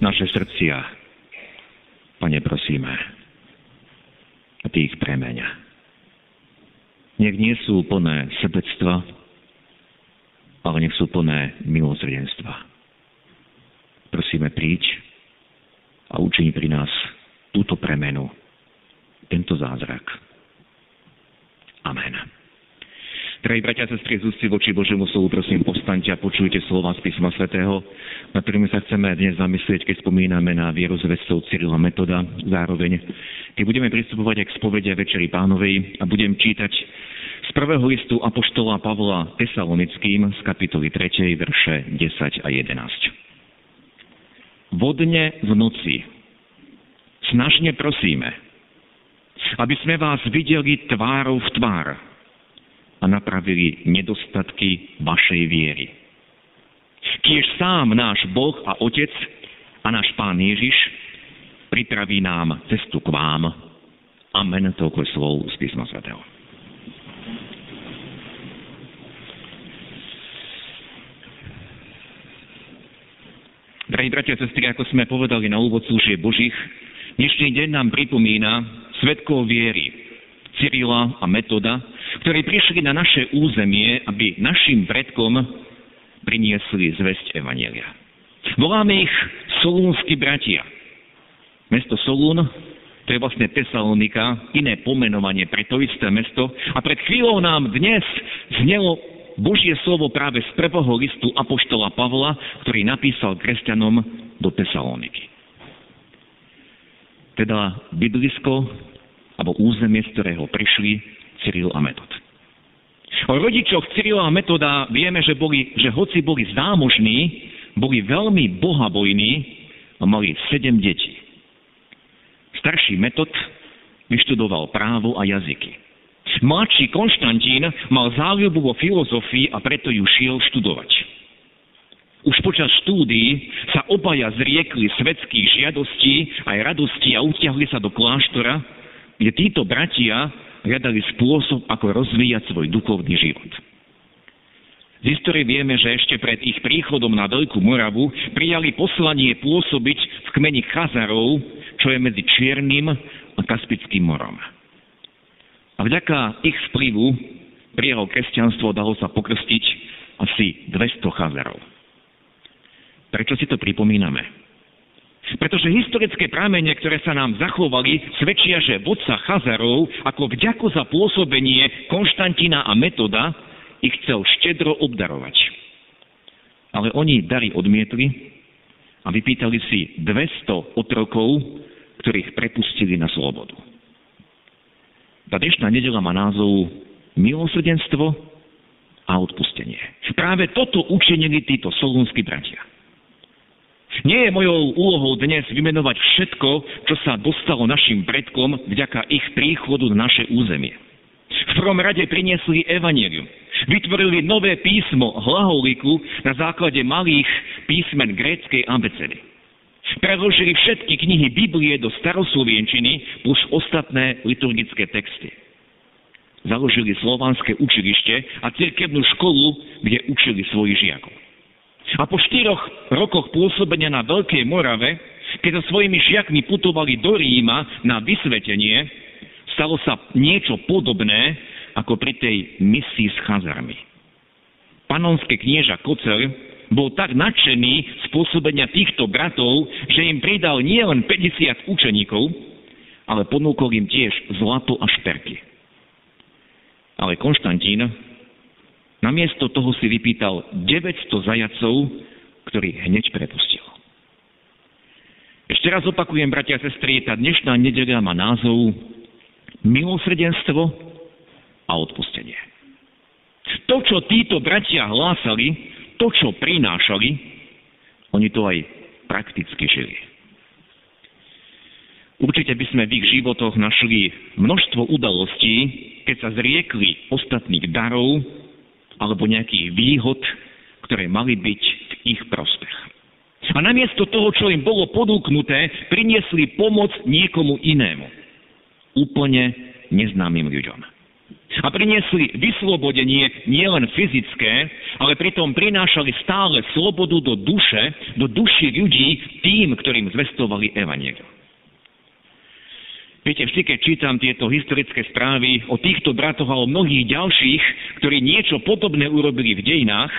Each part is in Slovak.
naše srdcia. Pane, prosíme, a Ty ich premeňa. Nech nie sú plné sebectva, ale nech sú plné milosrdenstva. Prosíme, príď a učini pri nás túto premenu, tento zázrak. Amen. Drahí bratia a sestry, z voči Božiemu slovu, prosím, postaňte a počujte slova z písma svätého, na ktorými sa chceme dnes zamyslieť, keď spomíname na vieru zvedcov Cyrila Metoda. Zároveň, keď budeme pristupovať k spovede Večeri pánovej a budem čítať z prvého listu Apoštola Pavla Tesalonickým z kapitoly 3, verše 10 a 11. Vodne v noci snažne prosíme, aby sme vás videli tvárou v tvár, a napravili nedostatky vašej viery. Kiež sám náš Boh a Otec a náš Pán Ježiš pripraví nám cestu k vám. Amen. Toľko slov z písma svätého. Drahí bratia a sestry, ako sme povedali na úvod služieb Božích, dnešný deň nám pripomína svetkov viery Cyrila a Metoda, ktorí prišli na naše územie, aby našim predkom priniesli zväzť Evanielia. Voláme ich solúnsky bratia. Mesto Solún, to je vlastne Tesalonika, iné pomenovanie pre to isté mesto. A pred chvíľou nám dnes znelo Božie slovo práve z prvého listu Apoštola Pavla, ktorý napísal kresťanom do Tesaloniky. Teda bydlisko, alebo územie, z ktorého prišli Cyril a Metod. O rodičoch Cyrila a Metoda vieme, že, boli, že hoci boli zámožní, boli veľmi bohabojní a mali sedem detí. Starší Metod vyštudoval právo a jazyky. Mladší Konštantín mal záľubu vo filozofii a preto ju šiel študovať. Už počas štúdií sa obaja zriekli svetských žiadostí aj radostí a utiahli sa do kláštora, kde títo bratia hľadali spôsob, ako rozvíjať svoj duchovný život. Z histórie vieme, že ešte pred ich príchodom na Veľkú Moravu prijali poslanie pôsobiť v kmeni Chazarov, čo je medzi Čiernym a Kaspickým morom. A vďaka ich vplyvu prijalo kresťanstvo, dalo sa pokrstiť asi 200 Chazarov. Prečo si to pripomíname? Pretože historické prámene, ktoré sa nám zachovali, svedčia, že vodca Chazarov ako vďako za pôsobenie Konštantína a Metoda ich chcel štedro obdarovať. Ale oni dary odmietli a vypýtali si 200 otrokov, ktorých prepustili na slobodu. Tá dnešná nedela má názov Milosrdenstvo a odpustenie. Práve toto učenili títo solúnsky bratia. Nie je mojou úlohou dnes vymenovať všetko, čo sa dostalo našim predkom vďaka ich príchodu na naše územie. V prvom rade priniesli evanelium. Vytvorili nové písmo hlaholiku na základe malých písmen gréckej abecedy. Preložili všetky knihy Biblie do staroslovienčiny plus ostatné liturgické texty. Založili slovanské učilište a cirkevnú školu, kde učili svojich žiakov. A po štyroch rokoch pôsobenia na Veľkej Morave, keď so svojimi žiakmi putovali do Ríma na vysvetenie, stalo sa niečo podobné ako pri tej misii s Chazarmi. Panonské knieža Kocer bol tak nadšený z pôsobenia týchto bratov, že im pridal nielen 50 učeníkov, ale ponúkol im tiež zlato a šperky. Ale Konštantín Namiesto toho si vypýtal 900 zajacov, ktorých hneď prepustil. Ešte raz opakujem, bratia a sestry, tá dnešná nedeľa má názov Milosrdenstvo a odpustenie. To, čo títo bratia hlásali, to, čo prinášali, oni to aj prakticky žili. Určite by sme v ich životoch našli množstvo udalostí, keď sa zriekli ostatných darov alebo nejakých výhod, ktoré mali byť v ich prospech. A namiesto toho, čo im bolo podúknuté, priniesli pomoc niekomu inému. Úplne neznámym ľuďom. A priniesli vyslobodenie nielen fyzické, ale pritom prinášali stále slobodu do duše, do duši ľudí tým, ktorým zvestovali evanielium. Viete, vždy, keď čítam tieto historické správy o týchto bratoch a o mnohých ďalších, ktorí niečo podobné urobili v dejinách,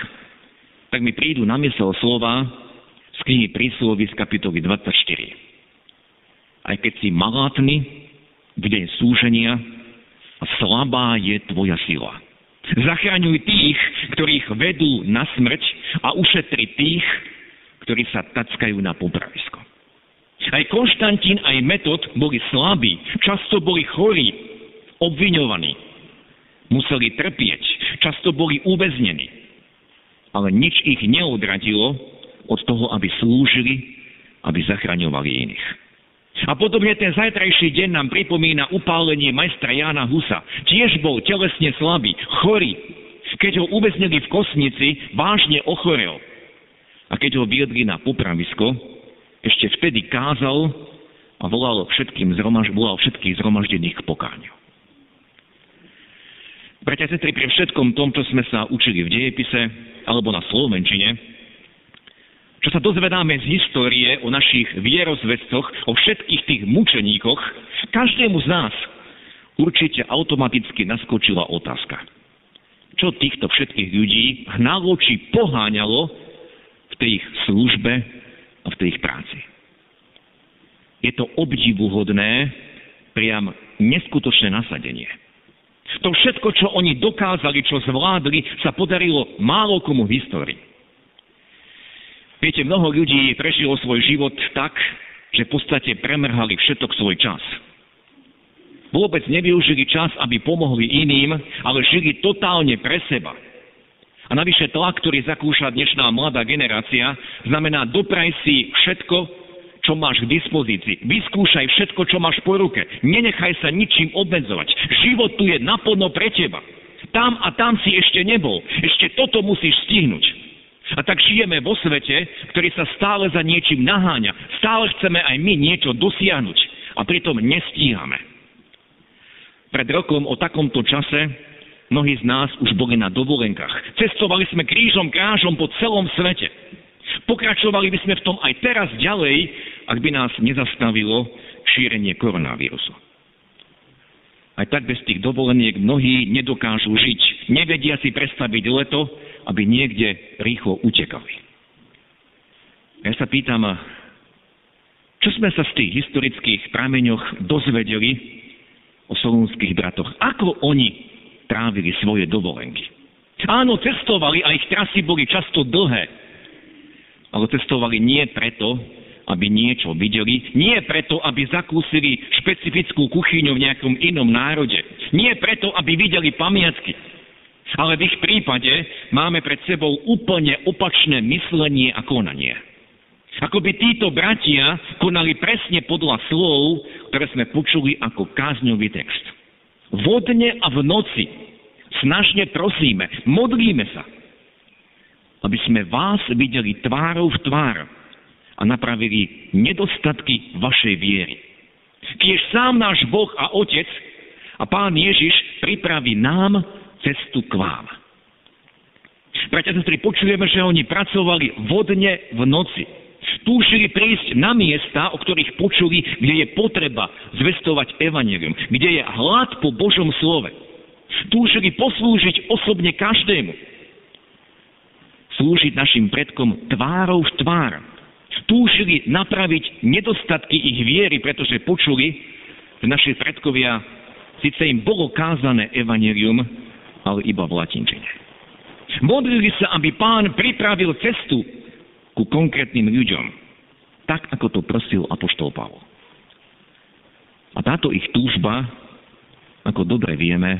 tak mi prídu na mysel slova z knihy Príslovy z kapitoly 24. Aj keď si malátny v deň súženia, slabá je tvoja sila. Zachraňuj tých, ktorých vedú na smrť a ušetri tých, ktorí sa tackajú na popravisko. Aj Konštantín, aj Metod boli slabí, často boli chorí, obviňovaní. Museli trpieť, často boli uväznení. Ale nič ich neodradilo od toho, aby slúžili, aby zachraňovali iných. A podobne ten zajtrajší deň nám pripomína upálenie majstra Jána Husa. Tiež bol telesne slabý, chorý. Keď ho uväznili v kosnici, vážne ochorel. A keď ho viedli na popravisko, ešte vtedy kázal a volal, všetkým zromaž, volal všetkých zhromaždených k pokáňu. Bratia sestry, pri všetkom tom, čo sme sa učili v dejepise alebo na Slovenčine, čo sa dozvedáme z histórie o našich vierozvedcoch, o všetkých tých mučeníkoch, každému z nás určite automaticky naskočila otázka. Čo týchto všetkých ľudí hnalo či poháňalo v tej ich službe v ich práci. Je to obdivuhodné, priam neskutočné nasadenie. To všetko, čo oni dokázali, čo zvládli, sa podarilo málo komu v histórii. Viete, mnoho ľudí prežilo svoj život tak, že v podstate premrhali všetok svoj čas. Vôbec nevyužili čas, aby pomohli iným, ale žili totálne pre seba. A navyše tlak, ktorý zakúša dnešná mladá generácia, znamená dopraj si všetko, čo máš k dispozícii. Vyskúšaj všetko, čo máš po ruke. Nenechaj sa ničím obmedzovať. Život tu je naplno pre teba. Tam a tam si ešte nebol. Ešte toto musíš stihnúť. A tak žijeme vo svete, ktorý sa stále za niečím naháňa. Stále chceme aj my niečo dosiahnuť. A pritom nestíhame. Pred rokom o takomto čase Mnohí z nás už boli na dovolenkách. Cestovali sme krížom krážom po celom svete. Pokračovali by sme v tom aj teraz ďalej, ak by nás nezastavilo šírenie koronavírusu. Aj tak bez tých dovoleniek mnohí nedokážu žiť. Nevedia si predstaviť leto, aby niekde rýchlo utekali. Ja sa pýtam, čo sme sa z tých historických prameňoch dozvedeli o solúnskych bratoch? Ako oni trávili svoje dovolenky. Áno, cestovali a ich trasy boli často dlhé, ale cestovali nie preto, aby niečo videli, nie preto, aby zakúsili špecifickú kuchyňu v nejakom inom národe, nie preto, aby videli pamiatky, ale v ich prípade máme pred sebou úplne opačné myslenie a konanie. Ako by títo bratia konali presne podľa slov, ktoré sme počuli ako kázňový text. Vodne a v noci snažne prosíme, modlíme sa, aby sme vás videli tvárou v tvár a napravili nedostatky vašej viery. Kiež sám náš Boh a Otec a Pán Ježiš pripraví nám cestu k vám. Bratia sestry, počujeme, že oni pracovali vodne v noci. Túžili prísť na miesta, o ktorých počuli, kde je potreba zvestovať evanelium, kde je hlad po Božom slove. Túžili poslúžiť osobne každému. Slúžiť našim predkom tvárou v tvár. Túžili napraviť nedostatky ich viery, pretože počuli, že naši predkovia, síce im bolo kázané evanelium, ale iba v latinčine. Modlili sa, aby pán pripravil cestu ku konkrétnym ľuďom, tak ako to prosil Apoštol Pavol. A táto ich túžba, ako dobre vieme,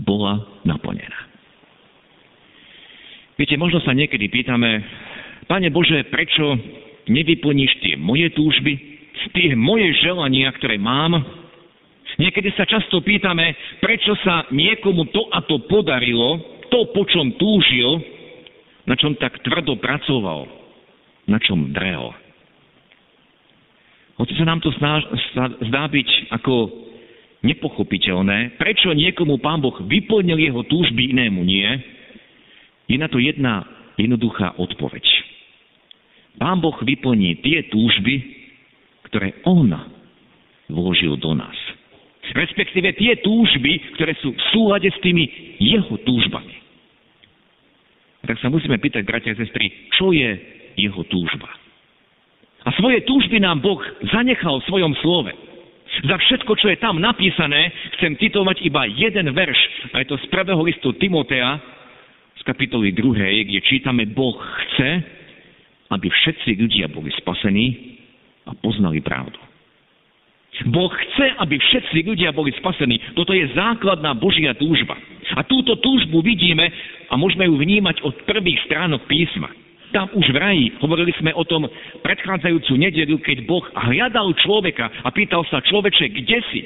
bola naplnená. Viete, možno sa niekedy pýtame, Pane Bože, prečo nevyplníš tie moje túžby, tie moje želania, ktoré mám. Niekedy sa často pýtame, prečo sa niekomu to a to podarilo, to, po čom túžil, na čom tak tvrdo pracoval, na čom drel. Hoci sa nám to zdá byť ako nepochopiteľné, prečo niekomu Pán Boh vyplnil jeho túžby, inému nie, je na to jedna jednoduchá odpoveď. Pán Boh vyplní tie túžby, ktoré On vložil do nás. Respektíve tie túžby, ktoré sú v súlade s tými jeho túžbami. Tak sa musíme pýtať, bratia a sestry, čo je jeho túžba? A svoje túžby nám Boh zanechal v svojom slove. Za všetko, čo je tam napísané, chcem citovať iba jeden verš, a je to z prvého listu Timotea, z kapitoly 2, kde čítame, Boh chce, aby všetci ľudia boli spasení a poznali pravdu. Boh chce, aby všetci ľudia boli spasení. Toto je základná Božia túžba. A túto túžbu vidíme a môžeme ju vnímať od prvých stránok písma tam už v raji. Hovorili sme o tom predchádzajúcu nedelu, keď Boh hľadal človeka a pýtal sa človeče, kde si?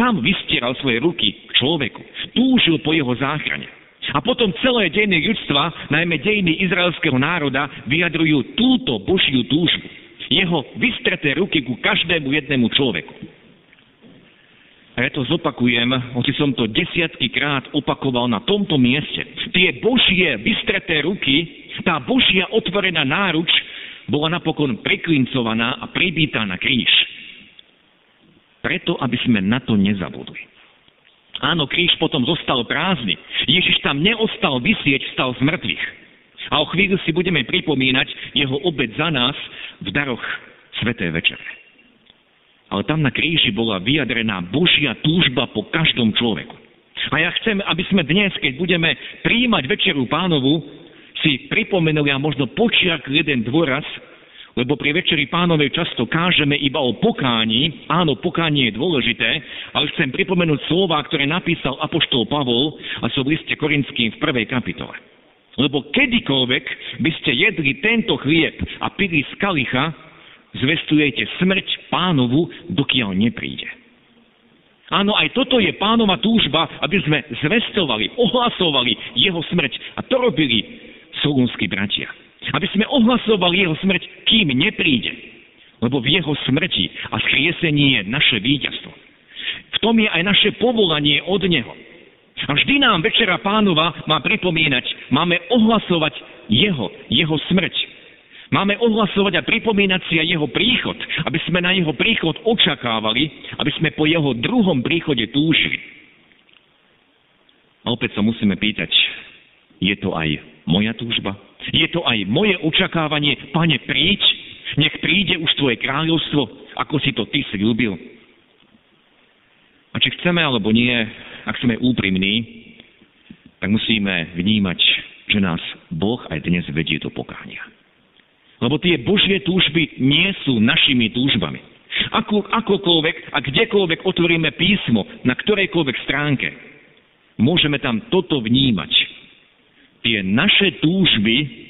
Tam vystieral svoje ruky k človeku. Túžil po jeho záchrane. A potom celé dejiny ľudstva, najmä dejiny izraelského národa, vyjadrujú túto Božiu túžbu. Jeho vystreté ruky ku každému jednému človeku. A ja to zopakujem, hoci som to desiatky krát opakoval na tomto mieste. Tie Božie vystreté ruky tá Božia otvorená náruč bola napokon priklincovaná a pribítá na kríž. Preto, aby sme na to nezabudli. Áno, kríž potom zostal prázdny. Ježiš tam neostal vysieť, vstal z mŕtvych. A o chvíľu si budeme pripomínať jeho obed za nás v daroch Sveté večere. Ale tam na kríži bola vyjadrená Božia túžba po každom človeku. A ja chcem, aby sme dnes, keď budeme príjmať večeru pánovu, si pripomenuli a možno počiakli jeden dôraz, lebo pri Večeri pánovej často kážeme iba o pokání. Áno, pokánie je dôležité, ale chcem pripomenúť slova, ktoré napísal apoštol Pavol a sú v liste Korinským v prvej kapitole. Lebo kedykoľvek by ste jedli tento chlieb a pili z kalicha, zvestujete smrť pánovu, dokiaľ nepríde. Áno, aj toto je pánova túžba, aby sme zvestovali, ohlasovali jeho smrť. A to robili solúnsky bratia. Aby sme ohlasovali jeho smrť, kým nepríde. Lebo v jeho smrti a skriesení je naše víťazstvo. V tom je aj naše povolanie od neho. A vždy nám Večera Pánova má pripomínať, máme ohlasovať jeho, jeho smrť. Máme ohlasovať a pripomínať si aj jeho príchod, aby sme na jeho príchod očakávali, aby sme po jeho druhom príchode túžili. A opäť sa musíme pýtať, je to aj moja túžba? Je to aj moje očakávanie, pane, príď, nech príde už tvoje kráľovstvo, ako si to ty slúbil. A či chceme alebo nie, ak sme úprimní, tak musíme vnímať, že nás Boh aj dnes vedie do pokánia. Lebo tie Božie túžby nie sú našimi túžbami. Ako, akokoľvek a kdekoľvek otvoríme písmo, na ktorejkoľvek stránke, môžeme tam toto vnímať tie naše túžby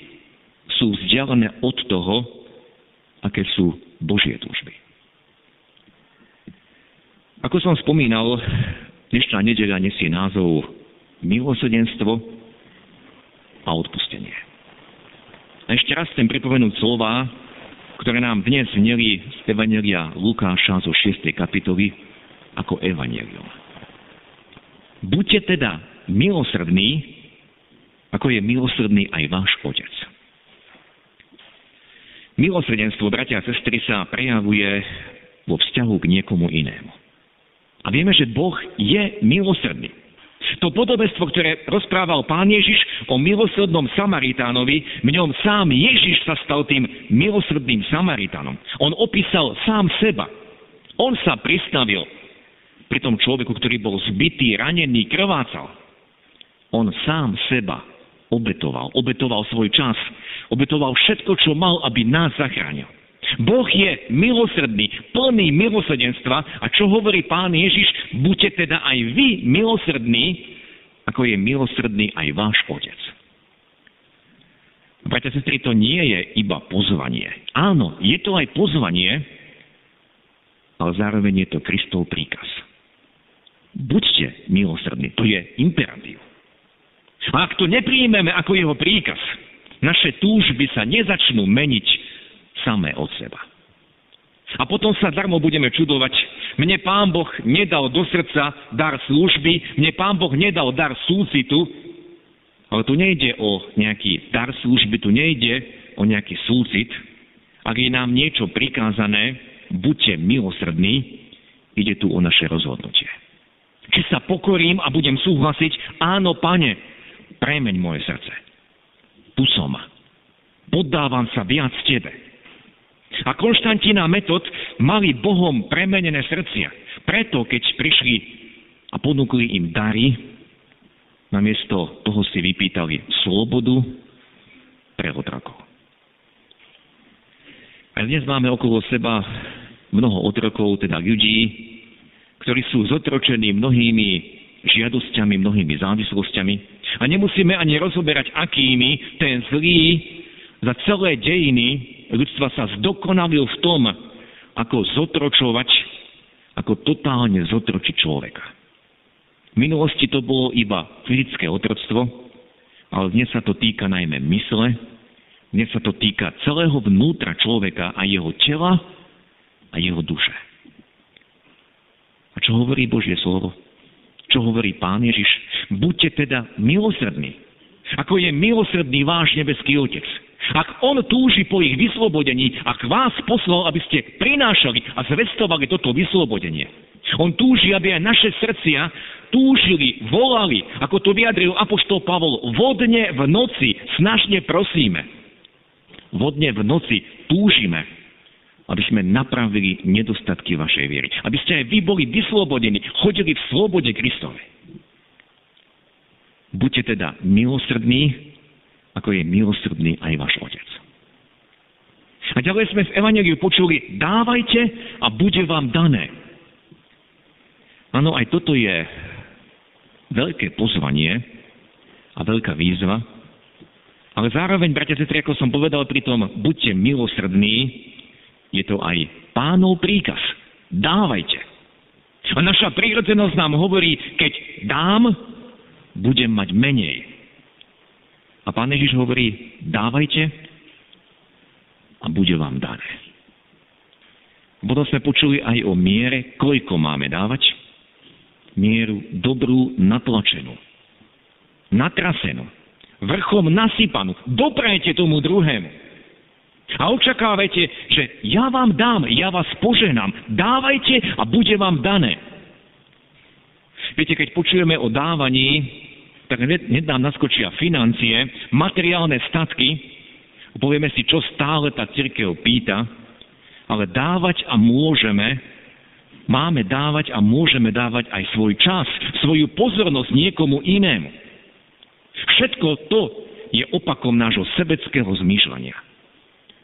sú vzdialené od toho, aké sú Božie túžby. Ako som spomínal, dnešná nedeľa nesie názov milosrdenstvo a odpustenie. A ešte raz chcem pripomenúť slova, ktoré nám dnes zneli z Evangelia Lukáša zo 6. kapitoly ako Evangelium. Buďte teda milosrdní, ako je milosrdný aj váš Otec. Milosrdenstvo, bratia a sestry, sa prejavuje vo vzťahu k niekomu inému. A vieme, že Boh je milosrdný. To podobenstvo, ktoré rozprával pán Ježiš o milosrdnom Samaritánovi, v ňom sám Ježiš sa stal tým milosrdným Samaritánom. On opísal sám seba. On sa pristavil pri tom človeku, ktorý bol zbytý, ranený, krvácal. On sám seba obetoval. Obetoval svoj čas. Obetoval všetko, čo mal, aby nás zachránil. Boh je milosrdný, plný milosrdenstva a čo hovorí pán Ježiš, buďte teda aj vy milosrdní, ako je milosrdný aj váš otec. Bratia, sestry, to nie je iba pozvanie. Áno, je to aj pozvanie, ale zároveň je to Kristov príkaz. Buďte milosrdní, to je imperatív. A ak to nepríjmeme ako jeho príkaz, naše túžby sa nezačnú meniť samé od seba. A potom sa darmo budeme čudovať. Mne Pán Boh nedal do srdca dar služby, mne Pán Boh nedal dar súcitu, ale tu nejde o nejaký dar služby, tu nejde o nejaký súcit. Ak je nám niečo prikázané, buďte milosrdní, ide tu o naše rozhodnutie. Či sa pokorím a budem súhlasiť, áno, pane, premeň moje srdce. Tu som. Poddávam sa viac tebe. A Konštantína metod mali Bohom premenené srdcia. Preto, keď prišli a ponúkli im dary, Namiesto toho si vypýtali slobodu pre otrokov. A dnes máme okolo seba mnoho otrokov, teda ľudí, ktorí sú zotročení mnohými žiadosťami, mnohými závislosťami. A nemusíme ani rozoberať, akými ten zlý za celé dejiny ľudstva sa zdokonalil v tom, ako zotročovať, ako totálne zotročiť človeka. V minulosti to bolo iba fyzické otroctvo, ale dnes sa to týka najmä mysle, dnes sa to týka celého vnútra človeka a jeho tela a jeho duše. A čo hovorí Božie slovo? Čo hovorí Pán Ježiš? Buďte teda milosrdní, ako je milosrdný váš nebeský Otec. Ak On túži po ich vyslobodení, ak vás poslal, aby ste prinášali a zvestovali toto vyslobodenie, On túži, aby aj naše srdcia túžili, volali, ako to vyjadril apoštol Pavol, vodne v noci, snažne prosíme. Vodne v noci túžime, aby sme napravili nedostatky vašej viery. Aby ste aj vy boli vyslobodení, chodili v slobode Kristovej. Buďte teda milosrdní, ako je milosrdný aj váš Otec. A ďalej sme v Evangeliu počuli, dávajte a bude vám dané. Áno, aj toto je veľké pozvanie a veľká výzva, ale zároveň, bratia sestry, ako som povedal pri tom, buďte milosrdní, je to aj pánov príkaz. Dávajte. A naša prírodzenosť nám hovorí, keď dám, budem mať menej. A pán Ježiš hovorí, dávajte a bude vám dané. Potom sme počuli aj o miere, koľko máme dávať mieru dobrú natlačenú, natrasenú, vrchom nasypanú. Doprajte tomu druhému. A očakávajte, že ja vám dám, ja vás poženám. Dávajte a bude vám dané. Viete, keď počujeme o dávaní, tak hneď nám naskočia financie, materiálne statky, povieme si, čo stále tá církev pýta, ale dávať a môžeme, máme dávať a môžeme dávať aj svoj čas, svoju pozornosť niekomu inému. Všetko to je opakom nášho sebeckého zmýšľania.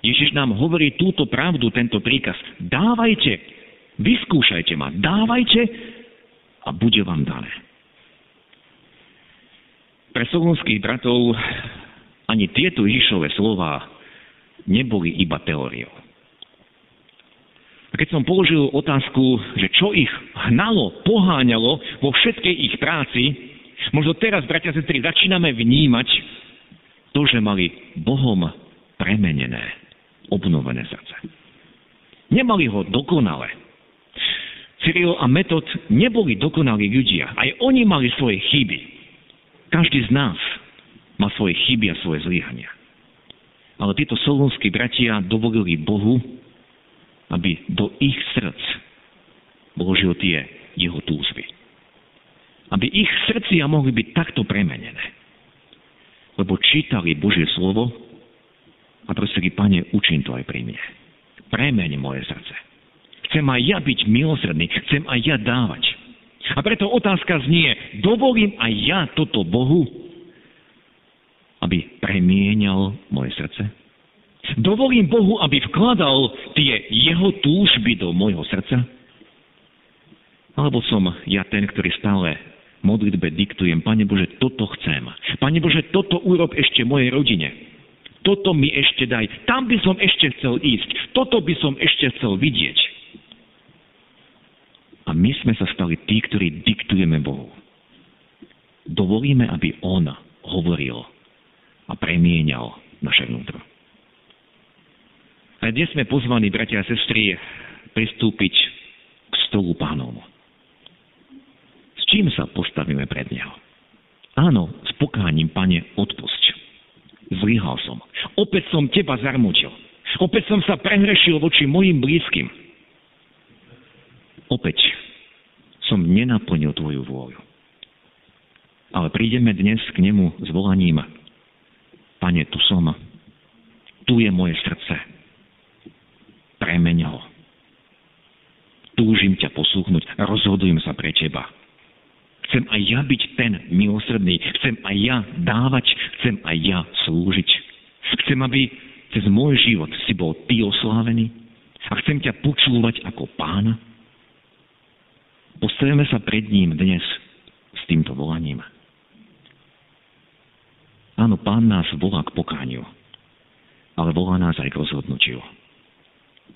Ježiš nám hovorí túto pravdu, tento príkaz. Dávajte, vyskúšajte ma, dávajte a bude vám dané. Pre solonských bratov ani tieto Ježišové slova neboli iba teóriou. A keď som položil otázku, že čo ich hnalo, poháňalo vo všetkej ich práci, možno teraz, bratia a sestry, začíname vnímať to, že mali Bohom premenené, obnovené srdce. Nemali ho dokonale. Cyril a Metod neboli dokonalí ľudia. Aj oni mali svoje chyby. Každý z nás má svoje chyby a svoje zlyhania. Ale títo solonskí bratia dovolili Bohu, aby do ich srdc vložil tie jeho túzby. Aby ich srdcia mohli byť takto premenené. Lebo čítali Božie slovo a prosili, Pane, učím to aj pri mne. Premeň moje srdce. Chcem aj ja byť milosredný, chcem aj ja dávať. A preto otázka znie, dovolím aj ja toto Bohu, aby premienial moje srdce? Dovolím Bohu, aby vkladal tie jeho túžby do môjho srdca? Alebo som ja ten, ktorý stále modlitbe diktujem, Pane Bože, toto chcem. Pane Bože, toto urob ešte mojej rodine. toto mi ešte daj, tam by som ešte chcel ísť, toto by som ešte chcel vidieť. My sme sa stali tí, ktorí diktujeme Bohu. Dovolíme, aby On hovoril a premienial naše vnútro. A dnes sme pozvaní, bratia a sestry, pristúpiť k stolu pánovmu. S čím sa postavíme pred Neho? Áno, s pokáním, Pane, odpusť. Zlyhal som. Opäť som Teba zarmučil. Opäť som sa prehrešil voči mojim blízkym. Opäť som nenaplnil Tvoju vôľu. Ale prídeme dnes k Nemu s volaním Pane, tu som. Tu je moje srdce. Premeň ho. Túžim ťa poslúchnuť. Rozhodujem sa pre Teba. Chcem aj ja byť ten milosrdný. Chcem aj ja dávať. Chcem aj ja slúžiť. Chcem, aby cez môj život si bol ty oslávený a chcem ťa počúvať ako pána. Postavíme sa pred ním dnes s týmto volaním. Áno, pán nás volá k pokániu, ale volá nás aj k rozhodnutiu.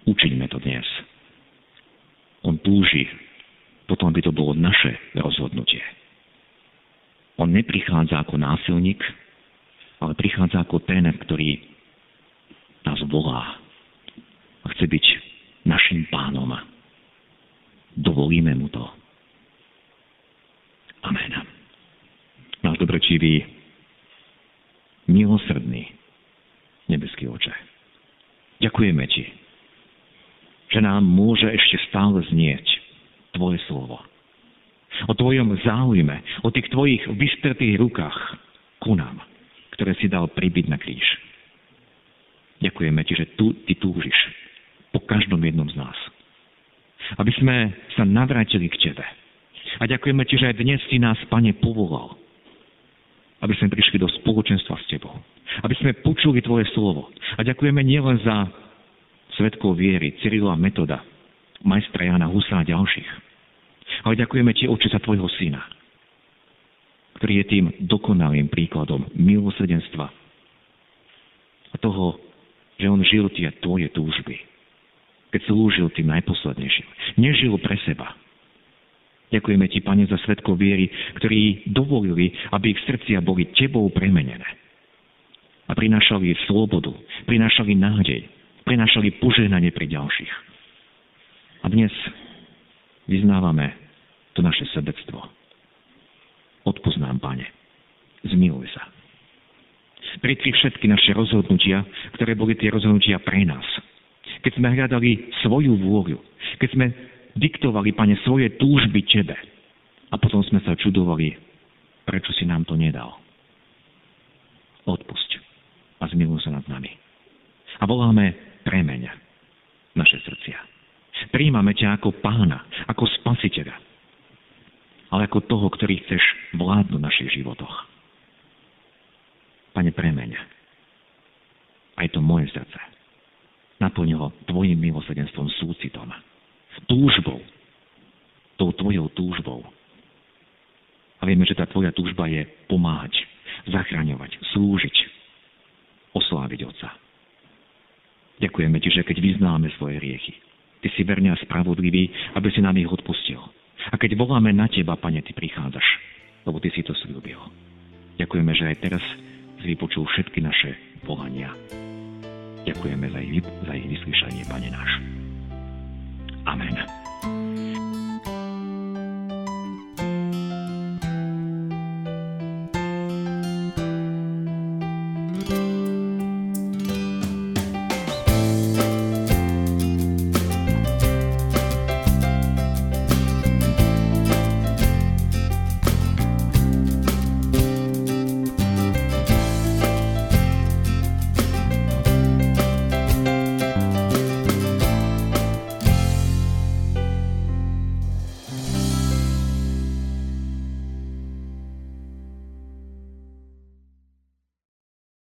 Učiňme to dnes. On túži potom by to bolo naše rozhodnutie. On neprichádza ako násilník, ale prichádza ako ten, ktorý nás volá a chce byť našim pánom. Dovolíme mu to. Amen. Náš dobročivý, milosrdný nebeský oče. Ďakujeme ti, že nám môže ešte stále znieť Tvoje slovo. O Tvojom záujme, o tých Tvojich vystretých rukách ku nám, ktoré si dal pribyť na kríž. Ďakujeme Ti, že tu Ty túžiš po každom jednom z nás. Aby sme sa navrátili k Tebe. A ďakujeme Ti, že aj dnes Si nás, Pane, povolal. Aby sme prišli do spoločenstva s Tebou. Aby sme počuli Tvoje slovo. A ďakujeme nielen za svetkov viery, Cyrila Metoda, majstra Jana Husa a ďalších, ale ďakujeme Ti, Oče, za Tvojho Syna, ktorý je tým dokonalým príkladom milosrdenstva a toho, že on žil tie Tvoje túžby, keď slúžil tým najposlednejším. Nežil pre seba. Ďakujeme Ti, Pane, za svetko viery, ktorí dovolili, aby ich srdcia boli Tebou premenené. A prinášali slobodu, prinášali nádej, prinášali požehnanie pre ďalších. A dnes vyznávame to naše sebectvo. Odpoznám, Pane. Zmiluj sa. Pritri všetky naše rozhodnutia, ktoré boli tie rozhodnutia pre nás. Keď sme hľadali svoju vôľu, keď sme diktovali, Pane, svoje túžby Tebe. A potom sme sa čudovali, prečo si nám to nedal. Odpusť a zmiluj sa nad nami. A voláme premeň naše srdcia. Príjmame ťa ako pána, ako spasiteľa, ale ako toho, ktorý chceš vládnuť v našich životoch. Pane, premeň aj to moje srdce. Naplň ho tvojim milosrdenstvom, súcitom, túžbou, tou tvojou túžbou. A vieme, že tá tvoja túžba je pomáhať, zachraňovať, slúžiť, osláviť Otca. Ďakujeme Ti, že keď vyznáme svoje riechy, Ty si verne a spravodlivý, aby si nám ich odpustil. A keď voláme na Teba, Pane, Ty prichádzaš, lebo Ty si to slúbil. Ďakujeme, že aj teraz si vypočul všetky naše volania. Ďakujeme za ich, za ich vyslyšanie, Pane náš. Amen.